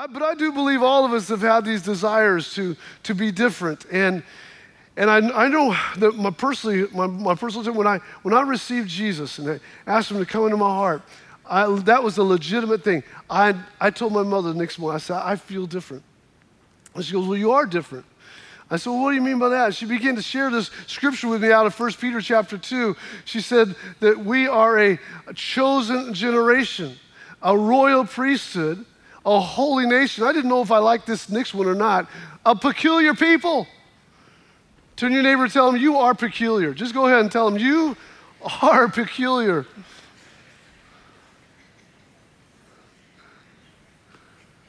I, but I do believe all of us have had these desires to, to be different. And, and I, I know that my personally, my, my personal, when I, when I received Jesus and I asked him to come into my heart, I, that was a legitimate thing. I, I told my mother the next morning, I said, I feel different. And she goes, Well, you are different. I said, well, what do you mean by that? She began to share this scripture with me out of 1 Peter chapter 2. She said that we are a chosen generation, a royal priesthood, a holy nation. I didn't know if I liked this next one or not. A peculiar people. Turn your neighbor and tell them, you are peculiar. Just go ahead and tell them, you are peculiar.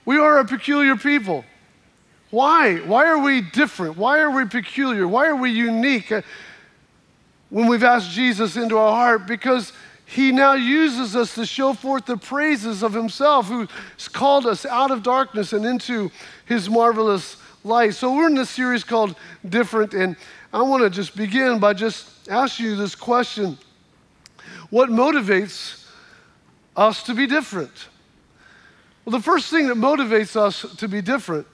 We are a peculiar people. Why? Why are we different? Why are we peculiar? Why are we unique when we've asked Jesus into our heart? Because he now uses us to show forth the praises of himself, who's called us out of darkness and into his marvelous light. So we're in this series called Different, and I want to just begin by just asking you this question What motivates us to be different? Well, the first thing that motivates us to be different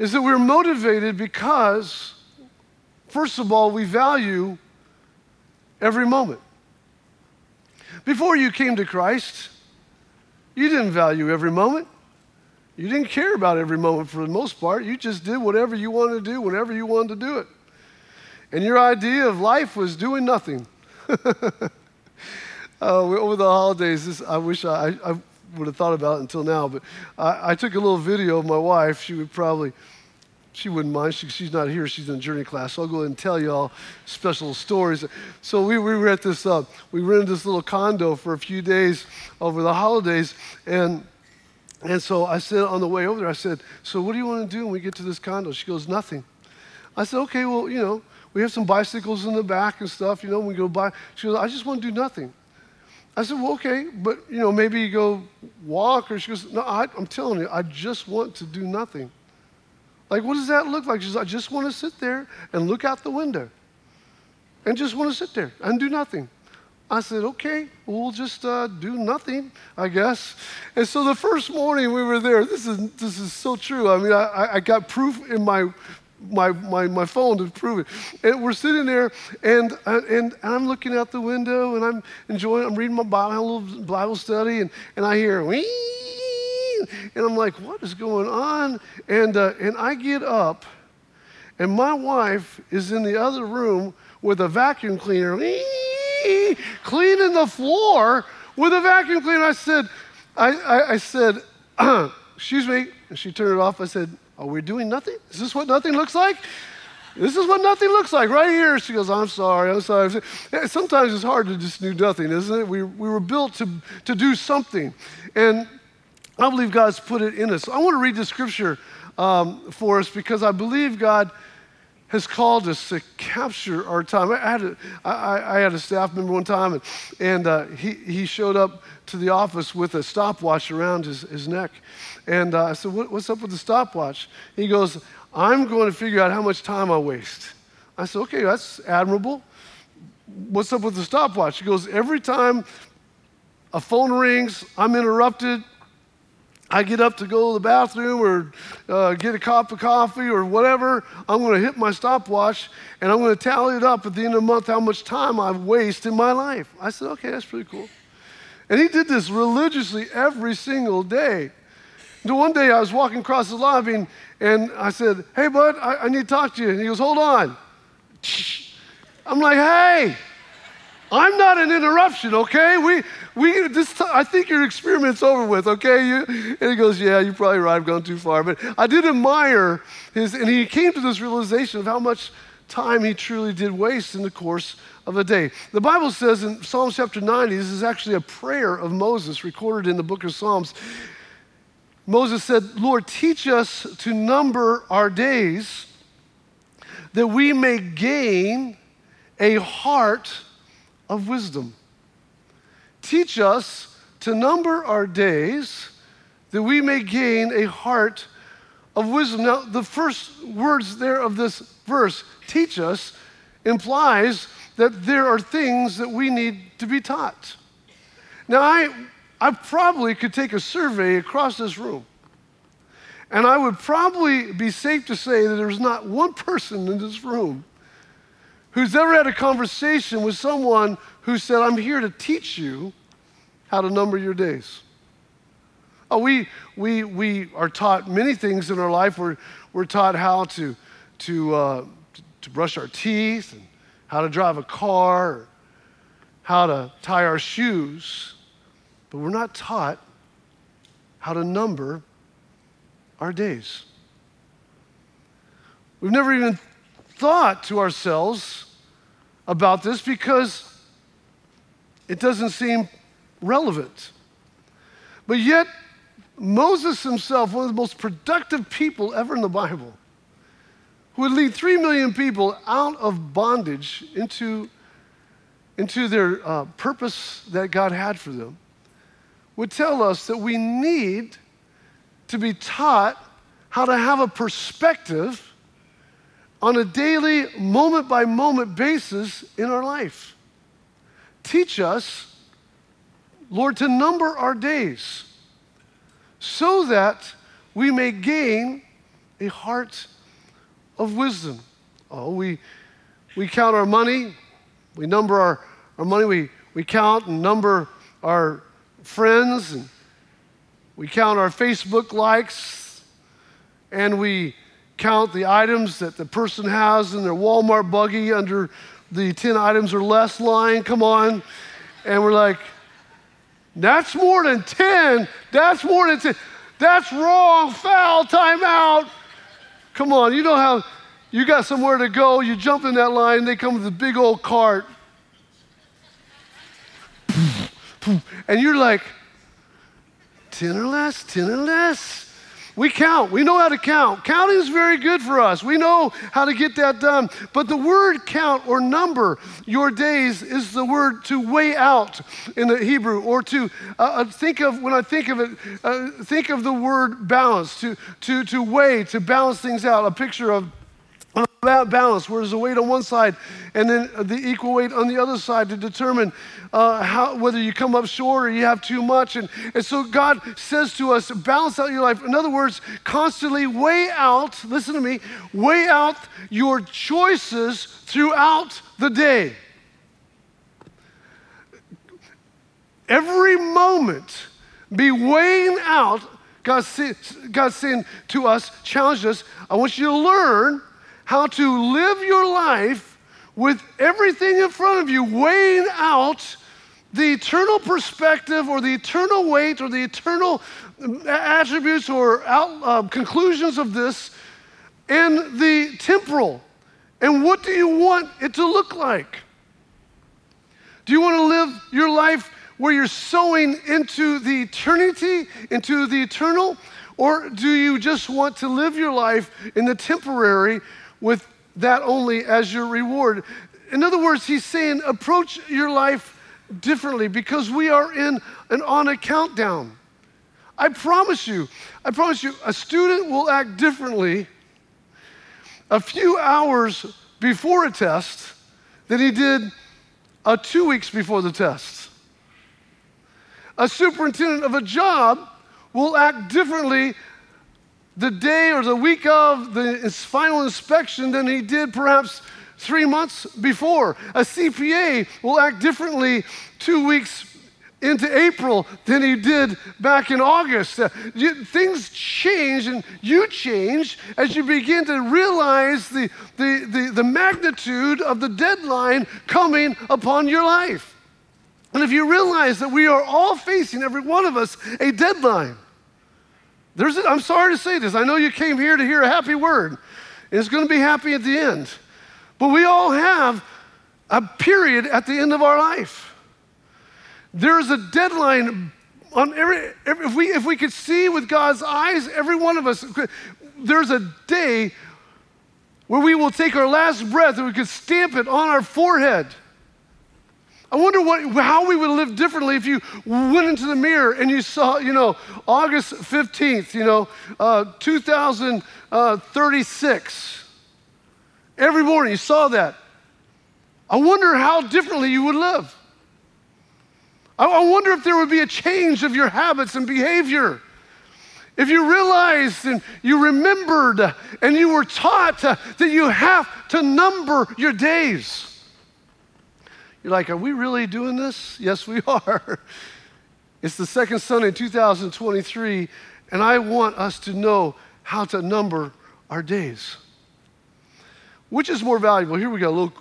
is that we're motivated because, first of all, we value every moment. Before you came to Christ, you didn't value every moment. You didn't care about every moment for the most part. You just did whatever you wanted to do whenever you wanted to do it. And your idea of life was doing nothing. uh, over the holidays, this, I wish I, I would have thought about it until now, but I, I, took a little video of my wife. She would probably, she wouldn't mind. She, she's not here. She's in journey class. So I'll go ahead and tell y'all special stories. So we, we were at this, uh, we rented this little condo for a few days over the holidays. And, and so I said on the way over there, I said, so what do you want to do when we get to this condo? She goes, nothing. I said, okay, well, you know, we have some bicycles in the back and stuff, you know, we go by. She goes, I just want to do nothing. I said, well, okay, but you know, maybe you go walk, or she goes, no, I, am telling you, I just want to do nothing. Like, what does that look like? She says, I just want to sit there and look out the window, and just want to sit there and do nothing. I said, okay, we'll just uh, do nothing, I guess. And so the first morning we were there, this is, this is so true. I mean, I, I got proof in my my, my, my phone to prove it. And we're sitting there, and, uh, and I'm looking out the window, and I'm enjoying, I'm reading my Bible, Bible study, and, and I hear, Wee! And I'm like, what is going on? And, uh, and I get up, and my wife is in the other room with a vacuum cleaner, cleaning the floor with a vacuum cleaner. I said, I, I, I said, excuse me. And she turned it off. I said, are we doing nothing? Is this what nothing looks like? This is what nothing looks like right here. She goes, I'm sorry, I'm sorry. Sometimes it's hard to just do nothing, isn't it? We, we were built to, to do something. And I believe God's put it in us. I want to read the scripture um, for us because I believe God has called us to capture our time. I had a, I, I had a staff member one time, and, and uh, he, he showed up to the office with a stopwatch around his, his neck. And uh, I said, what, What's up with the stopwatch? He goes, I'm going to figure out how much time I waste. I said, Okay, that's admirable. What's up with the stopwatch? He goes, Every time a phone rings, I'm interrupted. I get up to go to the bathroom or uh, get a cup of coffee or whatever, I'm going to hit my stopwatch and I'm going to tally it up at the end of the month how much time I've wasted in my life. I said, okay, that's pretty cool. And he did this religiously every single day. And one day I was walking across the lobby and, I said, Hey, bud, I, I need to talk to you. And he goes, Hold on. I'm like, Hey, I'm not an interruption, okay? We, we, this t- I think your experiment's over with, okay? You, and he goes, Yeah, you're probably right. I've gone too far. But I did admire his, and he came to this realization of how much time he truly did waste in the course of a day. The Bible says in Psalms chapter 90, this is actually a prayer of Moses recorded in the book of Psalms. Moses said, Lord, teach us to number our days that we may gain a heart of wisdom. Teach us to number our days that we may gain a heart of wisdom. Now, the first words there of this verse, teach us, implies that there are things that we need to be taught. Now, I I probably could take a survey across this room And I would probably be safe to say that there's not one person in this room who's ever had a conversation with someone who said, I'm here to teach you how to number your days. Oh, we, we, we are taught many things in our life. We're, we're taught how to, to, uh, to brush our teeth, and how to drive a car, how to tie our shoes, but we're not taught how to number our days. We've never even thought to ourselves about this because it doesn't seem relevant. But yet, Moses himself, one of the most productive people ever in the Bible, who would lead three million people out of bondage into, into their uh, purpose that God had for them, would tell us that we need to be taught how to have a perspective on a daily, moment by moment basis in our life. Teach us, Lord, to number our days so that we may gain a heart of wisdom. Oh, we, we count our money, we number our, our money, we, we count and number our friends, and we count our Facebook likes, and we count the items that the person has in their Walmart buggy under the 10 items or less line. Come on. And we're like, that's more than 10. That's more than 10. That's wrong. Foul. Timeout. Come on. You know how you got somewhere to go. You jump in that line. They come with a big old cart. And you're like, 10 or less, 10 or less. We count. We know how to count. Counting is very good for us. We know how to get that done. But the word count or number your days is the word to weigh out in the Hebrew or to uh, uh, think of, when I think of it, uh, think of the word balance, to, to, to weigh, to balance things out. A picture of balance, where there's a weight on one side and then the equal weight on the other side to determine uh, how, whether you come up short or you have too much. And, and so God says to us, balance out your life. In other words, constantly weigh out, listen to me, weigh out your choices throughout the day. Every moment, be weighing out. God's, God's saying to us, challenged us, I want you to learn how to live your life with everything in front of you, weighing out the eternal perspective or the eternal weight or the eternal attributes or out, uh, conclusions of this and the temporal. And what do you want it to look like? Do you want to live your life where you're sowing into the eternity, into the eternal? Or do you just want to live your life in the temporary with that only as your reward. In other words, he's saying approach your life differently because we are in an on a countdown. I promise you, I promise you, a student will act differently a few hours before a test than he did uh, two weeks before the test. A superintendent of a job will act differently the day or the week of the final inspection than he did perhaps three months before. A CPA will act differently two weeks into April than he did back in August. Uh, you, things change and you change as you begin to realize the, the, the, the magnitude of the deadline coming upon your life. And if you realize that we are all facing, every one of us, a deadline, there's I'm sorry to say this. I know you came here to hear a happy word, and it's going to be happy at the end. But we all have a period at the end of our life. There's a deadline on every, every if we if we could see with God's eyes, every one of us, there's a day where we will take our last breath and we could stamp it on our forehead I wonder what, how we would live differently if you went into the mirror and you saw, you know, August 15th, you know, uh, 2036. Every morning you saw that. I wonder how differently you would live. I, I wonder if there would be a change of your habits and behavior. if you realized and you remembered and you were taught that you have to number your days. You're like, are we really doing this? Yes, we are. It's the second Sunday in 2023, and I want us to know how to number our days. Which is more valuable? Here we go, a little,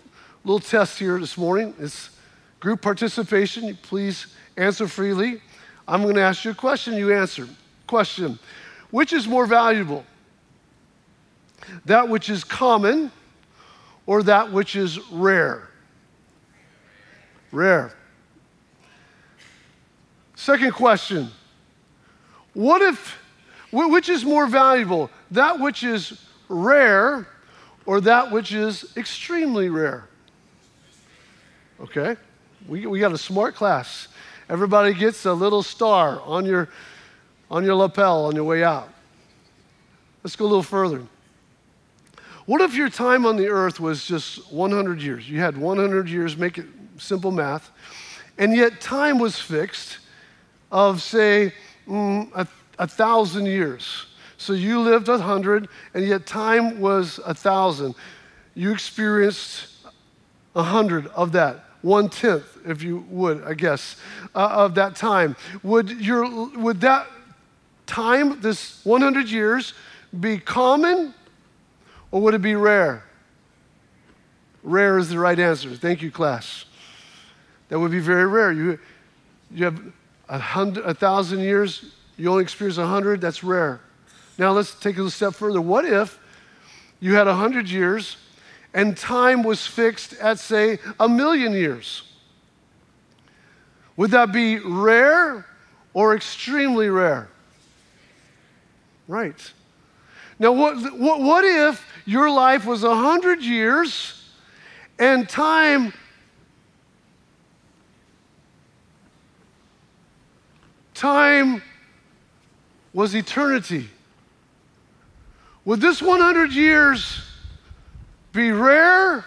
little test here this morning. It's group participation. Please answer freely. I'm going to ask you a question, you answer. Question Which is more valuable? That which is common or that which is rare? Rare. Second question What if, which is more valuable? That which is rare or that which is extremely rare? Okay, we, we got a smart class. Everybody gets a little star on your, on your lapel on your way out. Let's go a little further. What if your time on the earth was just 100 years? You had 100 years, make it simple math, and yet time was fixed of, say, mm, a, a thousand years. So you lived a hundred, and yet time was a thousand. You experienced a hundred of that one tenth, if you would, I guess, uh, of that time. Would, your, would that time, this 100 years, be common or would it be rare? Rare is the right answer. Thank you, class. That would be very rare. You, you have a, hundred, a thousand years, you only experience a hundred, that's rare. Now let's take it a step further. What if you had a hundred years and time was fixed at, say, a million years. Would that be rare or extremely rare? Right. Now, what, what, what if your life was a 100 years and time time was eternity? Would this 100 years be rare,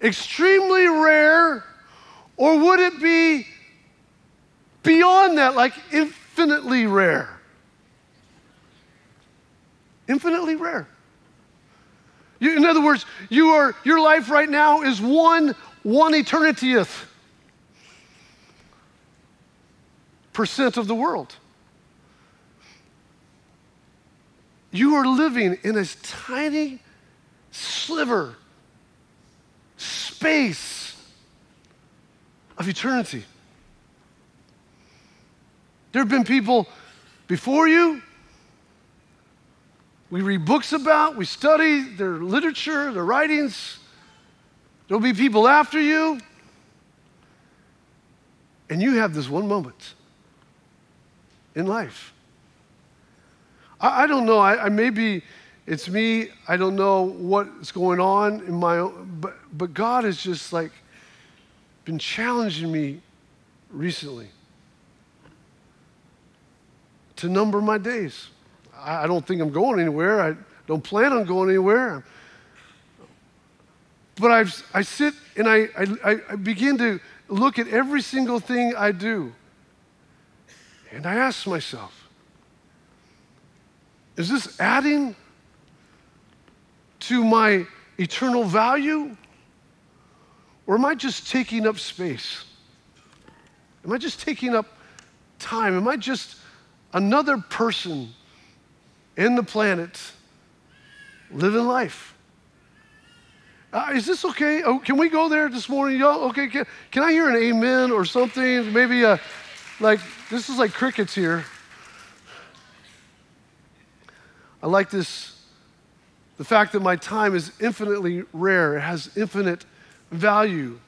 extremely rare, or would it be beyond that, like infinitely rare? Infinitely rare. You, in other words, you are, your life right now is one, one eternityth percent of the world. You are living in a tiny sliver, space of eternity. There have been people before you, we read books about, we study their literature, their writings. There'll be people after you. And you have this one moment in life. I, I don't know, I, I may be it's me. I don't know what's going on in my own, but, but God has just like been challenging me recently to number my days. I, I don't think I'm going anywhere. I don't plan on going anywhere. But I've, I sit and I, I, I begin to look at every single thing I do. And I ask myself, is this adding to my eternal value? Or am I just taking up space? Am I just taking up time? Am I just another person in the planet living life? Uh, is this okay? Oh, can we go there this morning, y'all? Okay, can, can I hear an amen or something? Maybe a, like, this is like crickets here. I like this the fact that my time is infinitely rare, it has infinite value.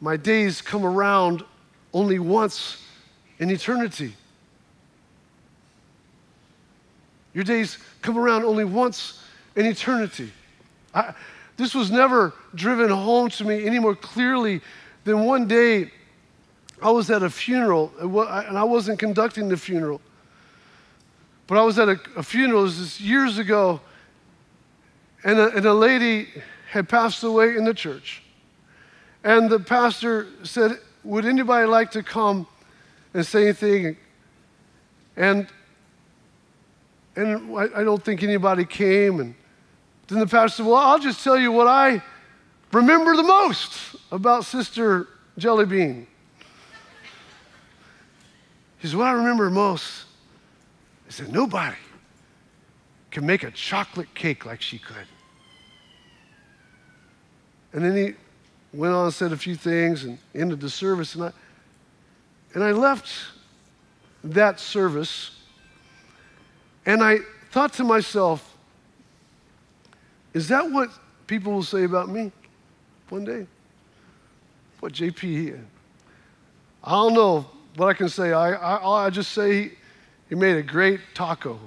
My days come around only once in eternity. Your days come around only once in eternity. I, this was never driven home to me any more clearly than one day I was at a funeral, uh, and I wasn't conducting the funeral, but I was at a, a funeral, this years ago, and a, and a lady had passed away in the church. And the pastor said, Would anybody like to come and say anything? And and I, I don't think anybody came. And then the pastor said, Well, I'll just tell you what I remember the most about Sister Jelly Bean. He said, What I remember most is that nobody can make a chocolate cake like she could. And then he went on and said a few things and ended the service. And I, and I left that service and I thought to myself, is that what people will say about me one day? What JP, here. Uh, I don't know what I can say. I, I, I just say he, he made a great taco.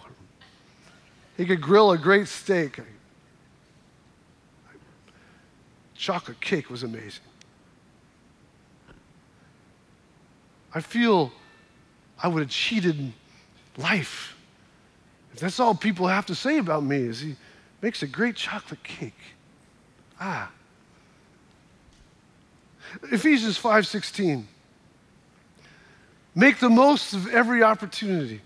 He could grill a great steak. Chocolate cake was amazing. I feel I would have cheated life. If that's all people have to say about me is he makes a great chocolate cake. Ah. Ephesians 5:16. Make the most of every opportunity.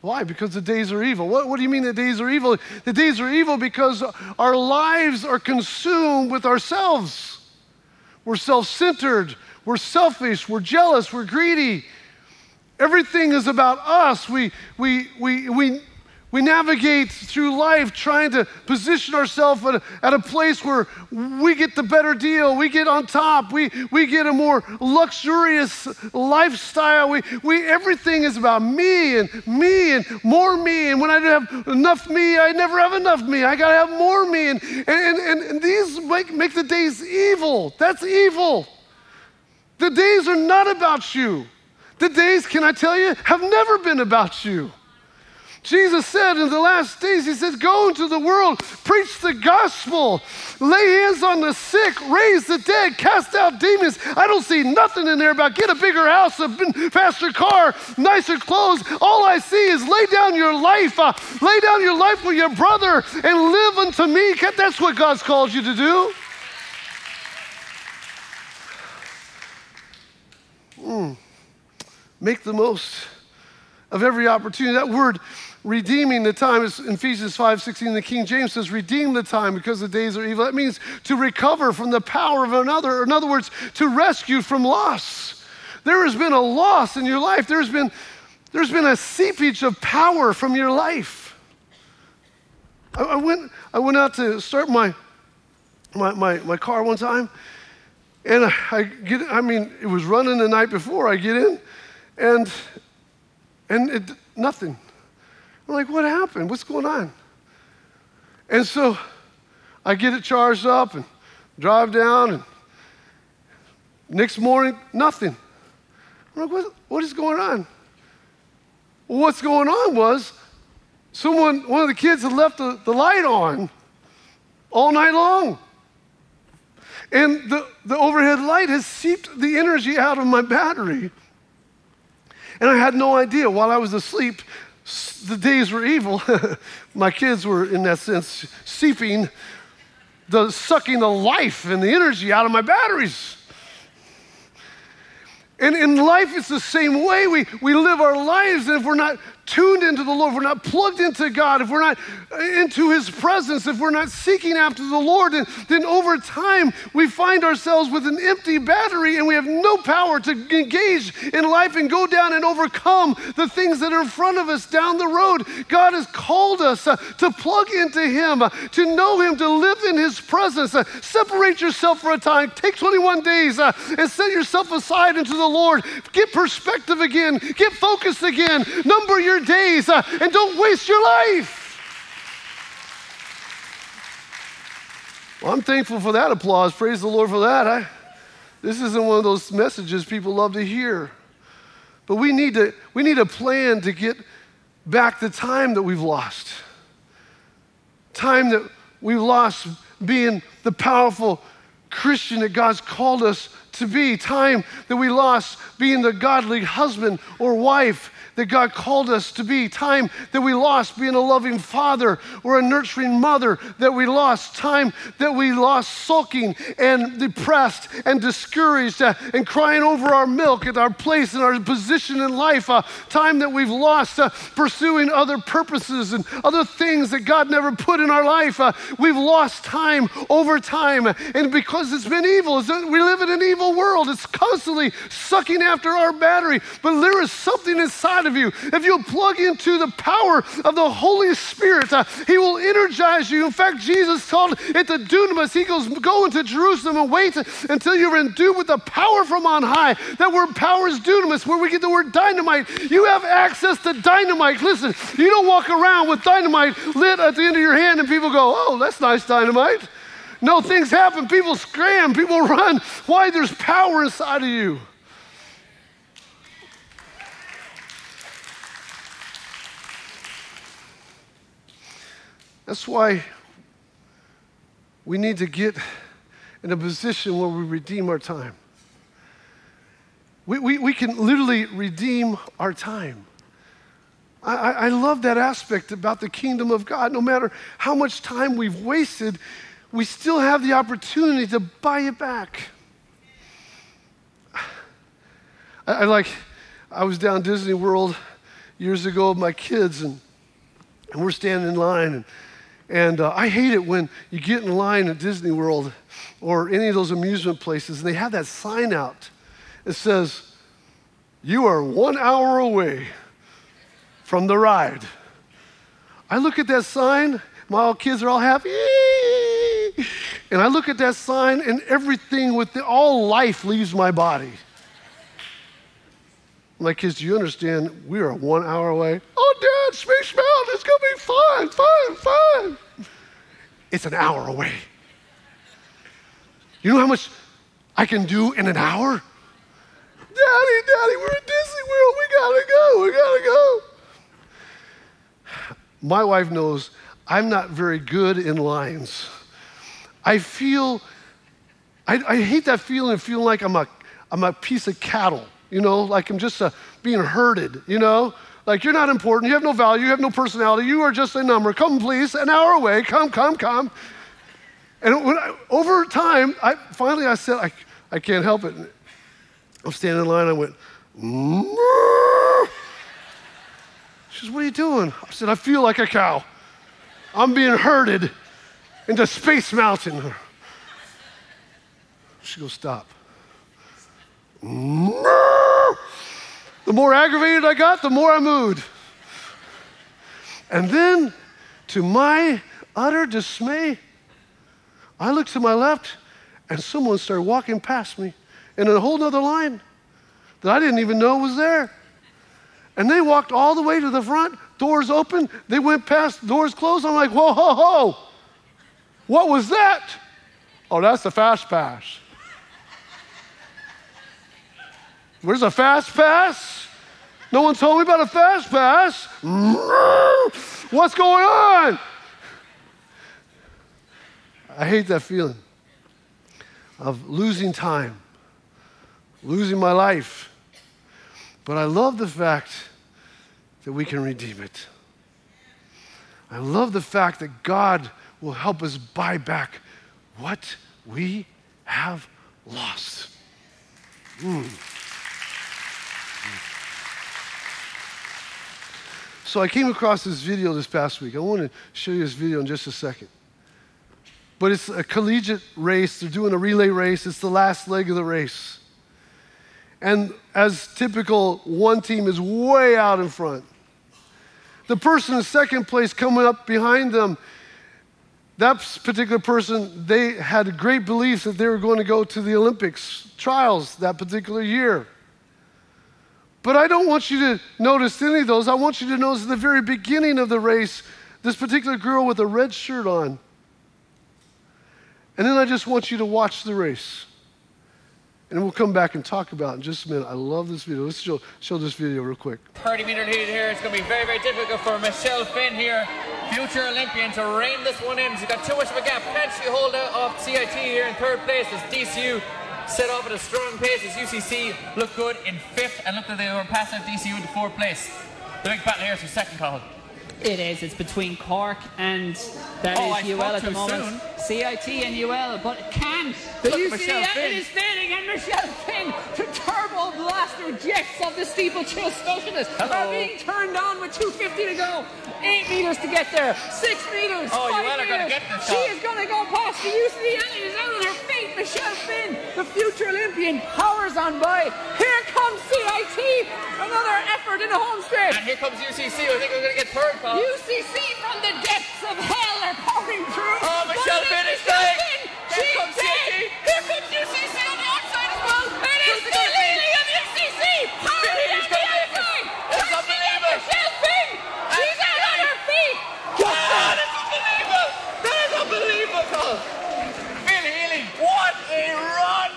Why? Because the days are evil. What, what do you mean the days are evil? The days are evil because our lives are consumed with ourselves. We're self centered, we're selfish, we're jealous, we're greedy. Everything is about us. We, we, we, we, we navigate through life trying to position ourselves at a, at a place where we get the better deal, we get on top, we, we get a more luxurious lifestyle. We, we, everything is about me and me and more me. And when I don't have enough me, I never have enough me. I got to have more me. And, and, and, and these make, make the days evil. That's evil. The days are not about you. The days, can I tell you, have never been about you. Jesus said in the last days, He says, Go into the world, preach the gospel, lay hands on the sick, raise the dead, cast out demons. I don't see nothing in there about get a bigger house, a faster car, nicer clothes. All I see is lay down your life, uh, lay down your life with your brother and live unto me. That's what God's called you to do. Mm. Make the most of every opportunity. That word redeeming the time is Ephesians 5:16 The King James says, redeem the time because the days are evil. That means to recover from the power of another. In other words, to rescue from loss. There has been a loss in your life. There's been, there's been a seepage of power from your life. I, I went, I went out to start my, my, my, my car one time, and I, I get, I mean, it was running the night before. I get in, and, and it, nothing. I'm like, what happened? What's going on? And so I get it charged up and drive down, and next morning, nothing. I'm like, what, what is going on? Well, what's going on was someone, one of the kids had left the, the light on all night long. And the, the overhead light has seeped the energy out of my battery. And I had no idea. While I was asleep, the days were evil. My kids were, in that sense, seeping, the, sucking the life and the energy out of my batteries. And in life, it's the same way. We, we live our lives, and if we're not tuned into the Lord, if we're not plugged into God, if we're not into His presence, if we're not seeking after the Lord, then, then over time we find ourselves with an empty battery and we have no power to engage in life and go down and overcome the things that are in front of us down the road. God has called us uh, to plug into Him, uh, to know Him, to live in His presence. Uh, separate yourself for a time, take 21 days uh, and set yourself aside into the Lord. Get perspective again, get focused again, number your your days uh, and don't waste your life. Well, I'm thankful for that applause. Praise the Lord for that. I, this isn't one of those messages people love to hear. But we need, to, we need a plan to get back the time that we've lost. Time that we've lost being the powerful Christian that God's called us to be. Time that we lost being the godly husband or wife that God called us to be, time that we lost being a loving father or a nurturing mother that we lost, time that we lost sulking and depressed and discouraged uh, and crying over our milk at our place and our position in life, uh, time that we've lost uh, pursuing other purposes and other things that God never put in our life. Uh, we've lost time over time, and because it's been evil, it's, we live in an evil world. It's constantly sucking after our battery, but there is something inside of you. If you plug into the power of the Holy Spirit, uh, He will energize you. In fact, Jesus called it the dunamis. He goes, Go into Jerusalem and wait until you're endued with the power from on high. That word power is dunamis, where we get the word dynamite. You have access to dynamite. Listen, you don't walk around with dynamite lit at the end of your hand and people go, Oh, that's nice dynamite. No, things happen. People scram, people run. Why? There's power inside of you. That's why we need to get in a position where we redeem our time. We, we, we can literally redeem our time. I, I love that aspect about the kingdom of God. No matter how much time we've wasted, we still have the opportunity to buy it back. I, I like, I was down Disney World years ago with my kids, and, and we're standing in line, and and uh, I hate it when you get in line at Disney World or any of those amusement places and they have that sign out. It says, You are one hour away from the ride. I look at that sign, my kids are all happy. And I look at that sign, and everything with the, all life leaves my body. My kids, do you understand? We are one hour away. Oh, Dad, Space Mountain, it's going to be fun, fun, fun. It's an hour away. You know how much I can do in an hour? Daddy, Daddy, we're at Disney World. We got to go. We got to go. My wife knows I'm not very good in lines. I feel, I, I hate that feeling of feeling like I'm a, I'm a piece of cattle you know, like I'm just uh, being herded, you know? Like you're not important, you have no value, you have no personality, you are just a number. Come, please, an hour away, come, come, come. And I, over time, I finally I said, I, I can't help it. I'm standing in line, I went. She says, What are you doing? I said, I feel like a cow. I'm being herded into Space Mountain. She goes, Stop. The more aggravated I got, the more I moved. And then, to my utter dismay, I looked to my left and someone started walking past me in a whole other line that I didn't even know was there. And they walked all the way to the front, doors open, they went past, doors closed. I'm like, whoa, ho, ho. What was that? Oh, that's the fast pass. Where's a fast pass? No one told me about a fast pass. What's going on? I hate that feeling of losing time, losing my life. But I love the fact that we can redeem it. I love the fact that God will help us buy back what we have lost. Mm. So I came across this video this past week. I want to show you this video in just a second. But it's a collegiate race. They're doing a relay race. It's the last leg of the race. And as typical, one team is way out in front. The person in second place coming up behind them, that particular person, they had great beliefs that they were going to go to the Olympics trials that particular year. But I don't want you to notice any of those. I want you to notice at the very beginning of the race, this particular girl with a red shirt on. And then I just want you to watch the race. And we'll come back and talk about it in just a minute. I love this video. Let's show, show this video real quick. 30 meter lead here. It's going to be very, very difficult for Michelle Finn here, future Olympian, to rein this one in. She's got too much of a gap. Can she hold out of CIT here in third place as DCU set off at a strong pace as UCC look good in fifth and look that they were passing DCU into fourth place. The big battle here is for second call. It is. It's between Cork and that Oh, is UL at the moment. CIT and UL, but can the Look Michelle it is failing and Michelle Finn to turbo blaster jets of the steeplechase specialist Hello. are being turned on with 250 to go. Eight meters to get there. Six meters. Oh, five UL are gonna meters. get She is going to go past the UCL. It is out on her feet. Michelle Finn, the future Olympian, powers on by. Here comes CIT. Another effort in the home stretch. And here comes UCC. I think we're going to get third call. UCC from the depths of hell are pouring through. Oh, Michelle Finn is dying. Finn. Here She's comes dead. CIT. Here comes UCC on the outside as well. It is Who's the gonna be? lady of UCC. Powering Billy's on the gonna be- outside. That's Pushing in unbelievable. Michelle Finn. She's out on her feet. Ah, that's unbelievable! That is unbelievable! Phil Healy, what a run!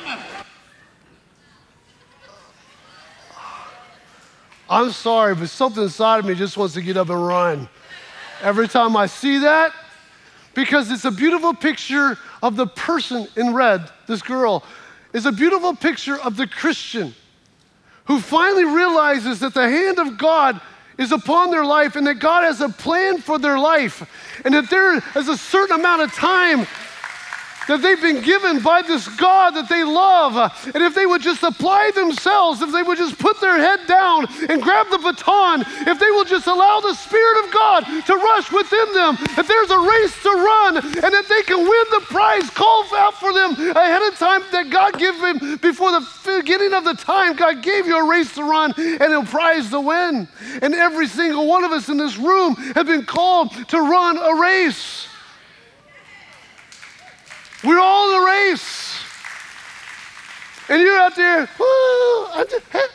I'm sorry, but something inside of me just wants to get up and run. Every time I see that, because it's a beautiful picture of the person in red, this girl, is a beautiful picture of the Christian who finally realizes that the hand of God is upon their life and that God has a plan for their life and that there is a certain amount of time that they've been given by this God that they love. And if they would just apply themselves, if they would just put their head down and grab the baton, if they will just allow the Spirit of God to rush within them, that there's a race to run and that they can win the prize called out for them ahead of time that God gave them before the beginning of the time. God gave you a race to run and a prize to win. And every single one of us in this room have been called to run a race. We're all in the race. And you're out there, "Woo, I just- eh."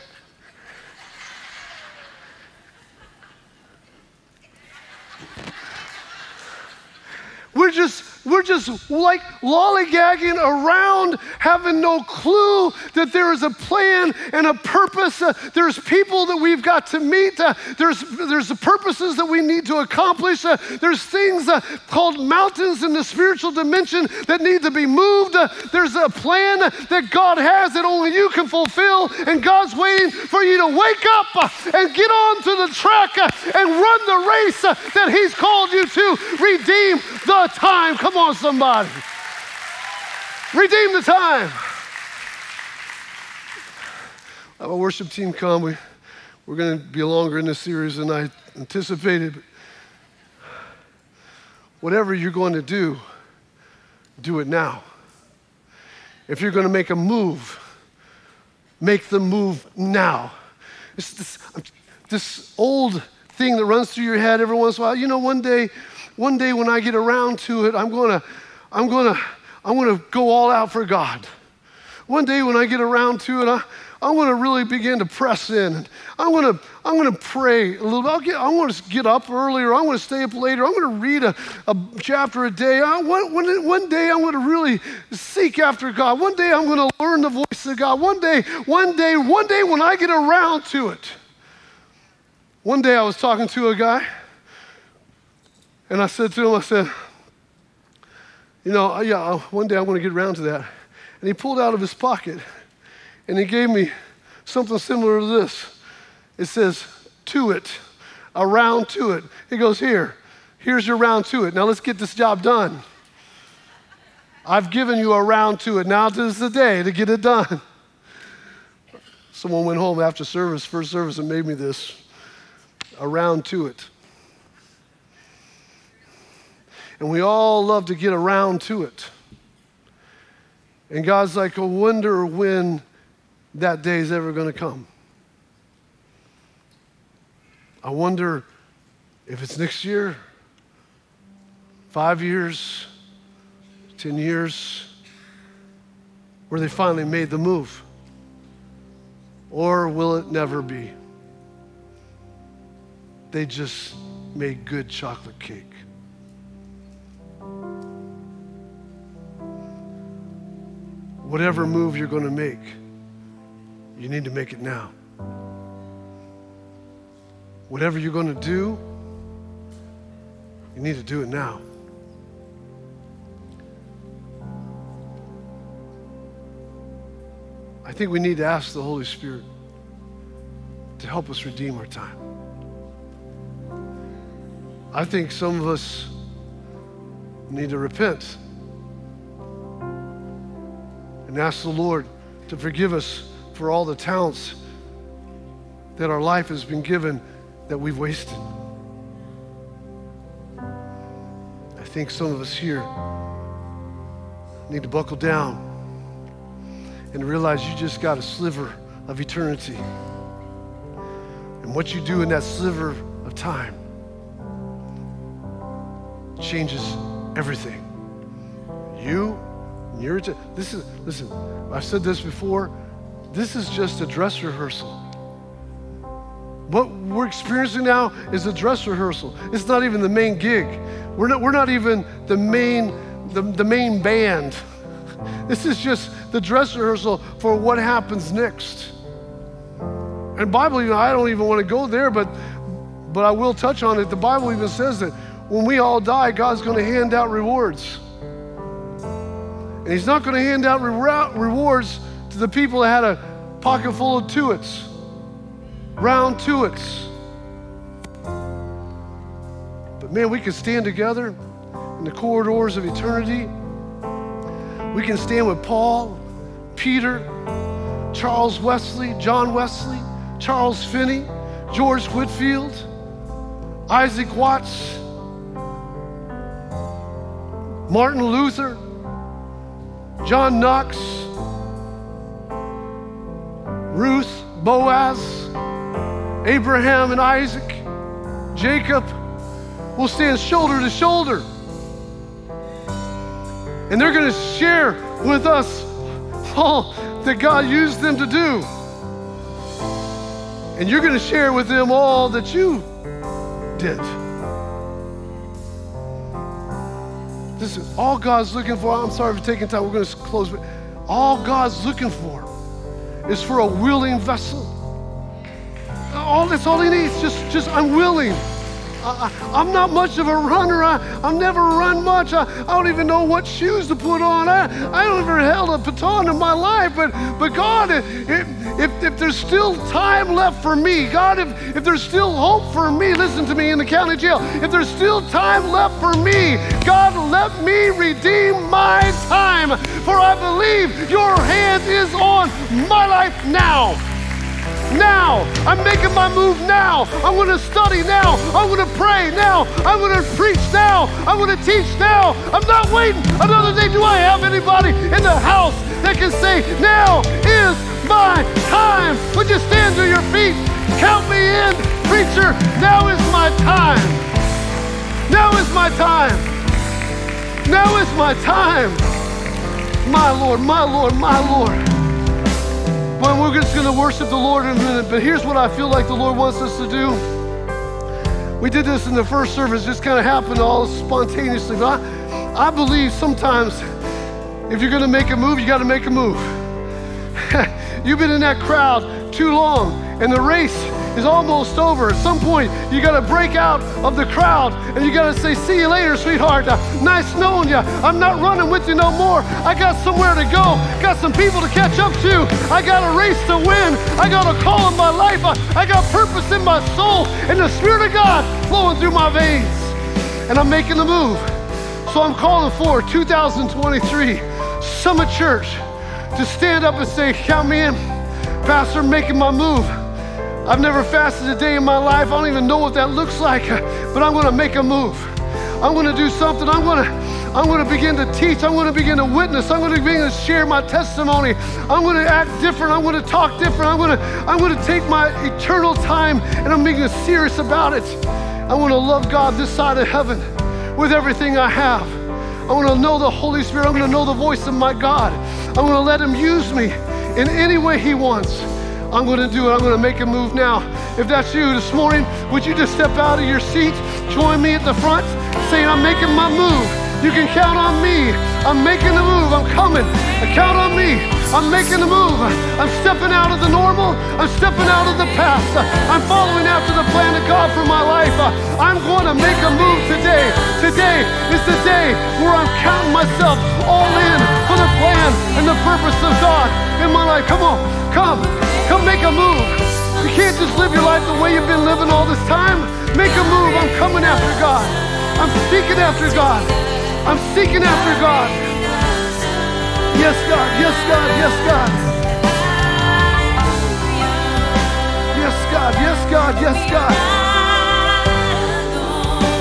We're just, we're just like lollygagging around, having no clue that there is a plan and a purpose. Uh, there's people that we've got to meet. Uh, there's, there's purposes that we need to accomplish. Uh, there's things uh, called mountains in the spiritual dimension that need to be moved. Uh, there's a plan that God has that only you can fulfill. And God's waiting for you to wake up uh, and get onto the track and run the race that He's called you to. Redeem the time. Come on, somebody. Redeem the time. Have a worship team come. We, we're going to be longer in this series than I anticipated. Whatever you're going to do, do it now. If you're going to make a move, make the move now. This, this old thing that runs through your head every once in a while. You know, one day, one day when I get around to it, I'm gonna, I'm gonna, I'm gonna go all out for God. One day when I get around to it, I, I'm gonna really begin to press in. I'm gonna, I'm gonna pray a little bit. I want to get up earlier. I'm gonna stay up later. I'm gonna read a, a chapter a day. I, one, one, one day I'm gonna really seek after God. One day I'm gonna learn the voice of God. One day, one day, one day when I get around to it. One day I was talking to a guy, and I said to him, I said, you know, yeah, one day I'm going to get around to that. And he pulled out of his pocket and he gave me something similar to this. It says, to it, around to it. He goes, here, here's your round to it. Now let's get this job done. I've given you a round to it. Now is the day to get it done. Someone went home after service, first service, and made me this around to it. And we all love to get around to it. And God's like, I wonder when that day is ever going to come. I wonder if it's next year, five years, 10 years, where they finally made the move. Or will it never be? They just made good chocolate cake. Whatever move you're going to make, you need to make it now. Whatever you're going to do, you need to do it now. I think we need to ask the Holy Spirit to help us redeem our time. I think some of us need to repent and ask the Lord to forgive us for all the talents that our life has been given that we've wasted. I think some of us here need to buckle down and realize you just got a sliver of eternity. And what you do in that sliver of time changes everything. You, your, this is, listen, I've said this before. This is just a dress rehearsal. What we're experiencing now is a dress rehearsal. It's not even the main gig. We're not, we're not even the main, the, the main band. This is just the dress rehearsal for what happens next. And Bible, you know, I don't even want to go there, but but I will touch on it. The Bible even says that when we all die, God's going to hand out rewards. And He's not going to hand out re- rewards to the people that had a pocket full of tuits, round tuits. But man, we can stand together in the corridors of eternity. We can stand with Paul, Peter, Charles Wesley, John Wesley, Charles Finney, George Whitefield, Isaac Watts, Martin Luther, John Knox, Ruth, Boaz, Abraham and Isaac, Jacob will stand shoulder to shoulder. And they're going to share with us all that God used them to do. And you're going to share with them all that you did. Listen, all God's looking for, I'm sorry for taking time, we're going to close, but all God's looking for is for a willing vessel. All that's all he needs, just, just I'm willing. I, am not much of a runner. I, I've never run much. I, I don't even know what shoes to put on. I, I don't ever held a baton in my life. But, but God, if, if, if there's still time left for me, God, if, if there's still hope for me, listen to me in the county jail. If there's still time left for me, God, let me redeem my time. For I believe your hand is on my life now now. I'm making my move now. I'm going to study now. I'm going to pray now. I'm going to preach now. I'm going to teach now. I'm not waiting another day. Do I have anybody in the house that can say, now is my time? Would you stand to your feet? Count me in, preacher. Now is my time. Now is my time. Now is my time. My Lord, my Lord, my Lord. Well, we're just going to worship the Lord in a minute, but here's what I feel like the Lord wants us to do. We did this in the first service, just kind of happened all spontaneously. But I, I believe sometimes if you're going to make a move, you got to make a move. You've been in that crowd too long, and the race is almost over. At some point, you got to break out of the crowd and you got to say, See you later, sweetheart. Uh, nice knowing you. I'm not running with you no more. I got somewhere to go, got some people to catch up to. I got a race to win. I got a call in my life. I, I got purpose in my soul and the Spirit of God flowing through my veins. And I'm making the move. So I'm calling for 2023 Summit Church to stand up and say, Count me in. Pastor, I'm making my move. I've never fasted a day in my life. I don't even know what that looks like, but I'm to make a move. I'm to do something. I'm to I'm going to begin to teach. I'm going to begin to witness. I'm going to begin to share my testimony. I'm going to act different. I'm going to talk different. I'm going to I'm going to take my eternal time and I'm being serious about it. I want to love God this side of heaven with everything I have. I want to know the Holy Spirit. I'm going to know the voice of my God. I'm going to let Him use me in any way He wants. I'm going to do it. I'm going to make a move now. If that's you this morning, would you just step out of your seat, join me at the front, saying, I'm making my move. You can count on me. I'm making the move. I'm coming. Count on me. I'm making the move. I'm stepping out of the normal. I'm stepping out of the past. I'm following after the plan of God for my life. I'm going to make a move today. Today is the day where I'm counting myself all in for the plan your life the way you've been living all this time. Make a move. I'm coming after God. I'm seeking after God. I'm seeking after God. Yes, God. Yes, God. Yes, God. Yes, God. Yes, God. Yes, God.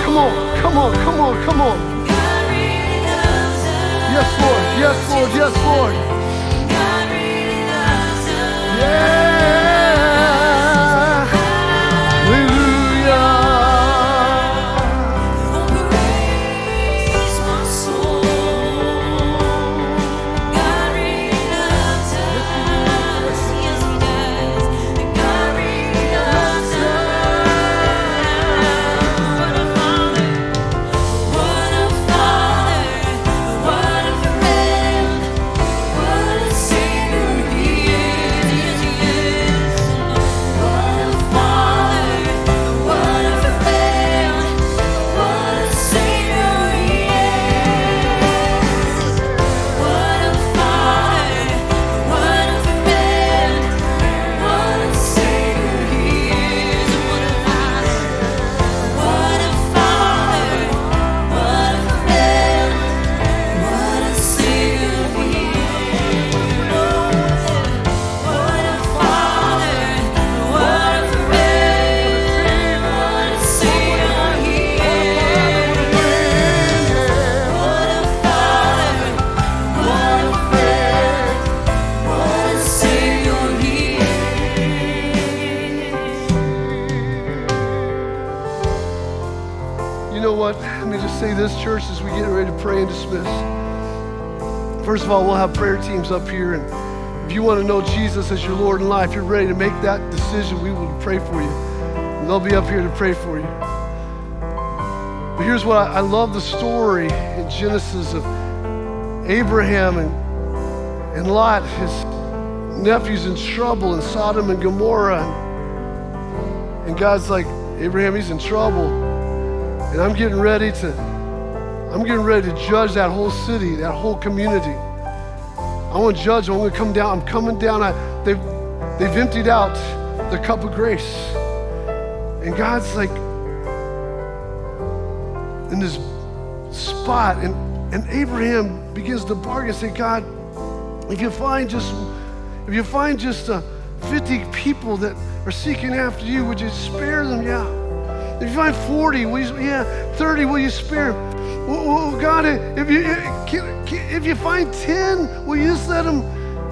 Come on. Come on. Come on. Come on. Yes, Lord. Yes, Lord. Yes, Lord. Yeah. First of all, we'll have prayer teams up here, and if you want to know Jesus as your Lord in life, you're ready to make that decision, we will pray for you. And they'll be up here to pray for you. But here's what I, I love the story in Genesis of Abraham and, and Lot, his nephew's in trouble in Sodom and Gomorrah. And God's like, Abraham, he's in trouble. And I'm getting ready to, I'm getting ready to judge that whole city, that whole community. I want to judge. I'm going to come down. I'm coming down. I, they've, they've emptied out the cup of grace. And God's like in this spot. And, and Abraham begins to bargain say, God, if you find just, if you find just uh, 50 people that are seeking after you, would you spare them? Yeah. If you find 40, will you, yeah, 30, will you spare? Well, well, God, if you, if you find 10, will you just let them,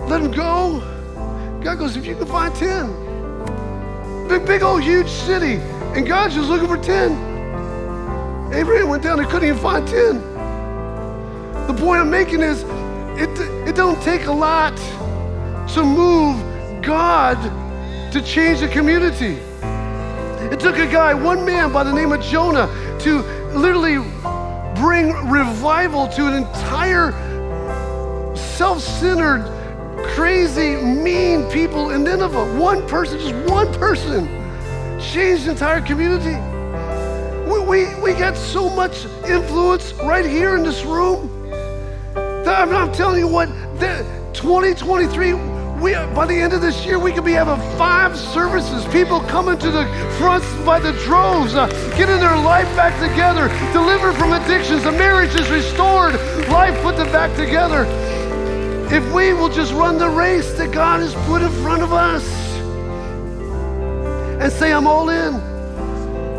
let them go? God goes, if you can find 10. Big, big old huge city. And God's just looking for 10. Abraham went down and couldn't even find 10. The point I'm making is it, it don't take a lot to move God to change the community. It took a guy, one man by the name of Jonah, to literally bring revival to an entire self centered, crazy, mean people in Nineveh. One person, just one person, changed the entire community. We, we, we got so much influence right here in this room that I'm not telling you what, that 2023 we, by the end of this year, we could be having five services. People coming to the fronts by the droves, uh, getting their life back together, delivered from addictions. The marriage is restored, life put them back together. If we will just run the race that God has put in front of us and say, I'm all in.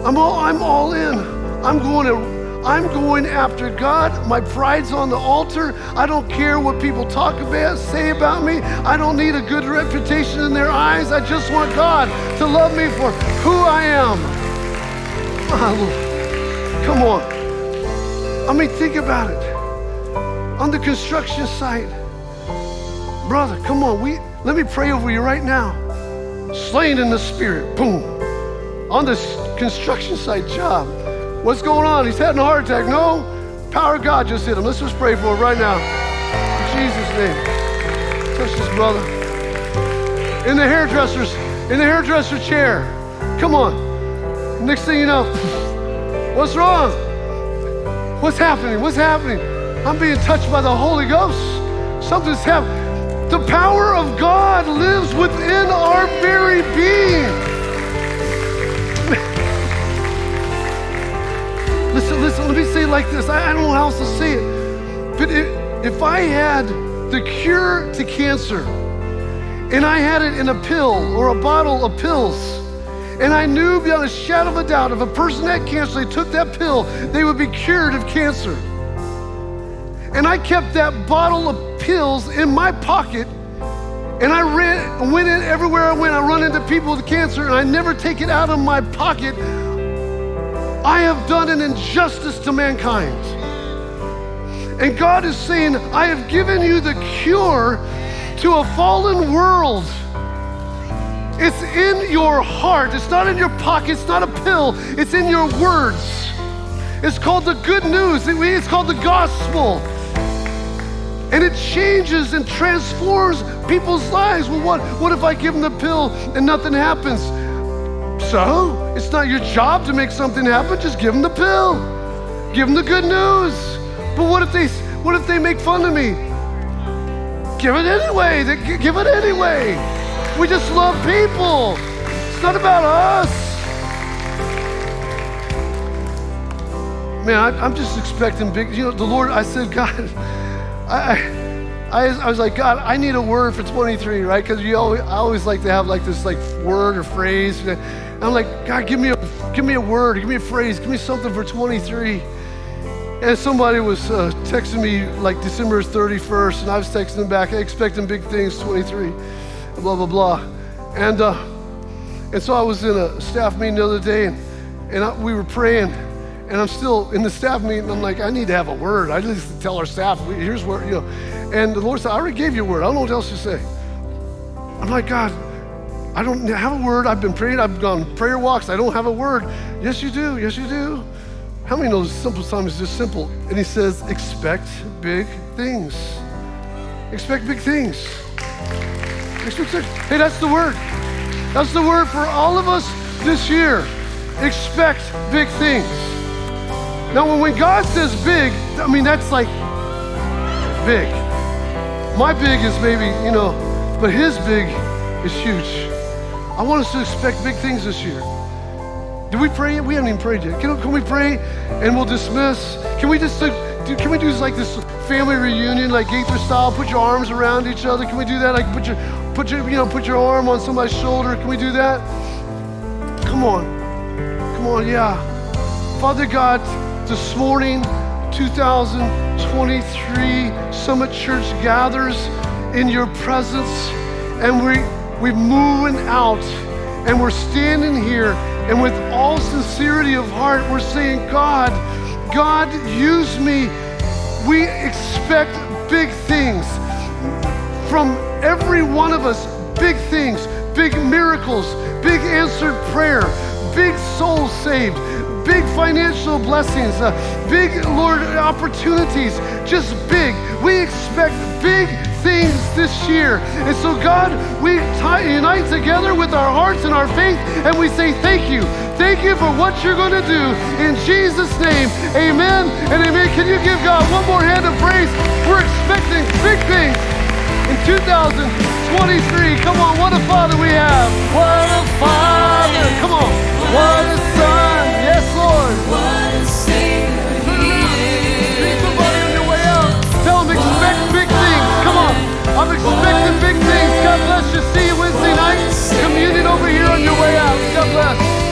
I'm all, I'm all in. I'm going to I'm going after God. My pride's on the altar. I don't care what people talk about, say about me. I don't need a good reputation in their eyes. I just want God to love me for who I am. Oh, come on. I mean, think about it. On the construction site, brother, come on. We let me pray over you right now. Slain in the spirit. Boom. On this construction site job. What's going on? He's having a heart attack. No, power of God just hit him. Let's just pray for him right now. In Jesus' name. Touch this brother. In the hairdresser's, in the hairdresser chair. Come on. Next thing you know, what's wrong? What's happening? What's happening? I'm being touched by the Holy Ghost. Something's happening. The power of God lives within our very being. Listen, let me say it like this. I, I don't know how else to say it. But if, if I had the cure to cancer and I had it in a pill or a bottle of pills, and I knew beyond a shadow of a doubt if a person had cancer, they took that pill, they would be cured of cancer. And I kept that bottle of pills in my pocket and I ran, went in everywhere I went. I run into people with cancer, and I never take it out of my pocket. I have done an injustice to mankind. And God is saying, I have given you the cure to a fallen world. It's in your heart. It's not in your pocket. It's not a pill. It's in your words. It's called the good news. It's called the gospel. And it changes and transforms people's lives. Well, what, what if I give them the pill and nothing happens? So, it's not your job to make something happen. Just give them the pill. Give them the good news. But what if they, what if they make fun of me? Give it anyway. Give it anyway. We just love people. It's not about us. Man, I, am just expecting big. You know, the Lord. I said, God. I, I, I was like, God, I need a word for 23, right? Because you always, I always like to have like this like word or phrase. And I'm like, God, give me a, give me a word, give me a phrase, give me something for 23. And somebody was uh, texting me like December 31st, and I was texting them back, expecting big things, 23, blah blah blah. And uh, and so I was in a staff meeting the other day, and and I, we were praying and I'm still in the staff meeting. I'm like, I need to have a word. I just tell our staff, here's where, you know. And the Lord said, I already gave you a word. I don't know what else to say. I'm like, God, I don't have a word. I've been praying. I've gone prayer walks. I don't have a word. Yes, you do. Yes, you do. How many know simple time is just simple? And he says, expect big things. Expect big things. Hey, that's the word. That's the word for all of us this year. Expect big things. Now, when God says big, I mean, that's like big. My big is maybe, you know, but his big is huge. I want us to expect big things this year. Did we pray yet? We haven't even prayed yet. Can, can we pray and we'll dismiss? Can we just, do, can we do like this family reunion, like Gaither style? Put your arms around each other. Can we do that? Like put your, put your, you know, put your arm on somebody's shoulder. Can we do that? Come on. Come on, yeah. Father God, this morning, 2023, Summit Church gathers in your presence and we, we're moving out and we're standing here and with all sincerity of heart, we're saying, God, God, use me. We expect big things from every one of us, big things, big miracles, big answered prayer, big souls saved, big financial blessings, uh, big, Lord, opportunities, just big. We expect big things this year. And so, God, we tie, unite together with our hearts and our faith, and we say thank you. Thank you for what you're going to do. In Jesus' name, amen and amen. Can you give God one more hand of praise? We're expecting big things in 2023. Come on, what a Father we have. What a Father. Come on. What a I'm expecting big things. God bless you. See you Wednesday night. Communion over here on your way out. God bless.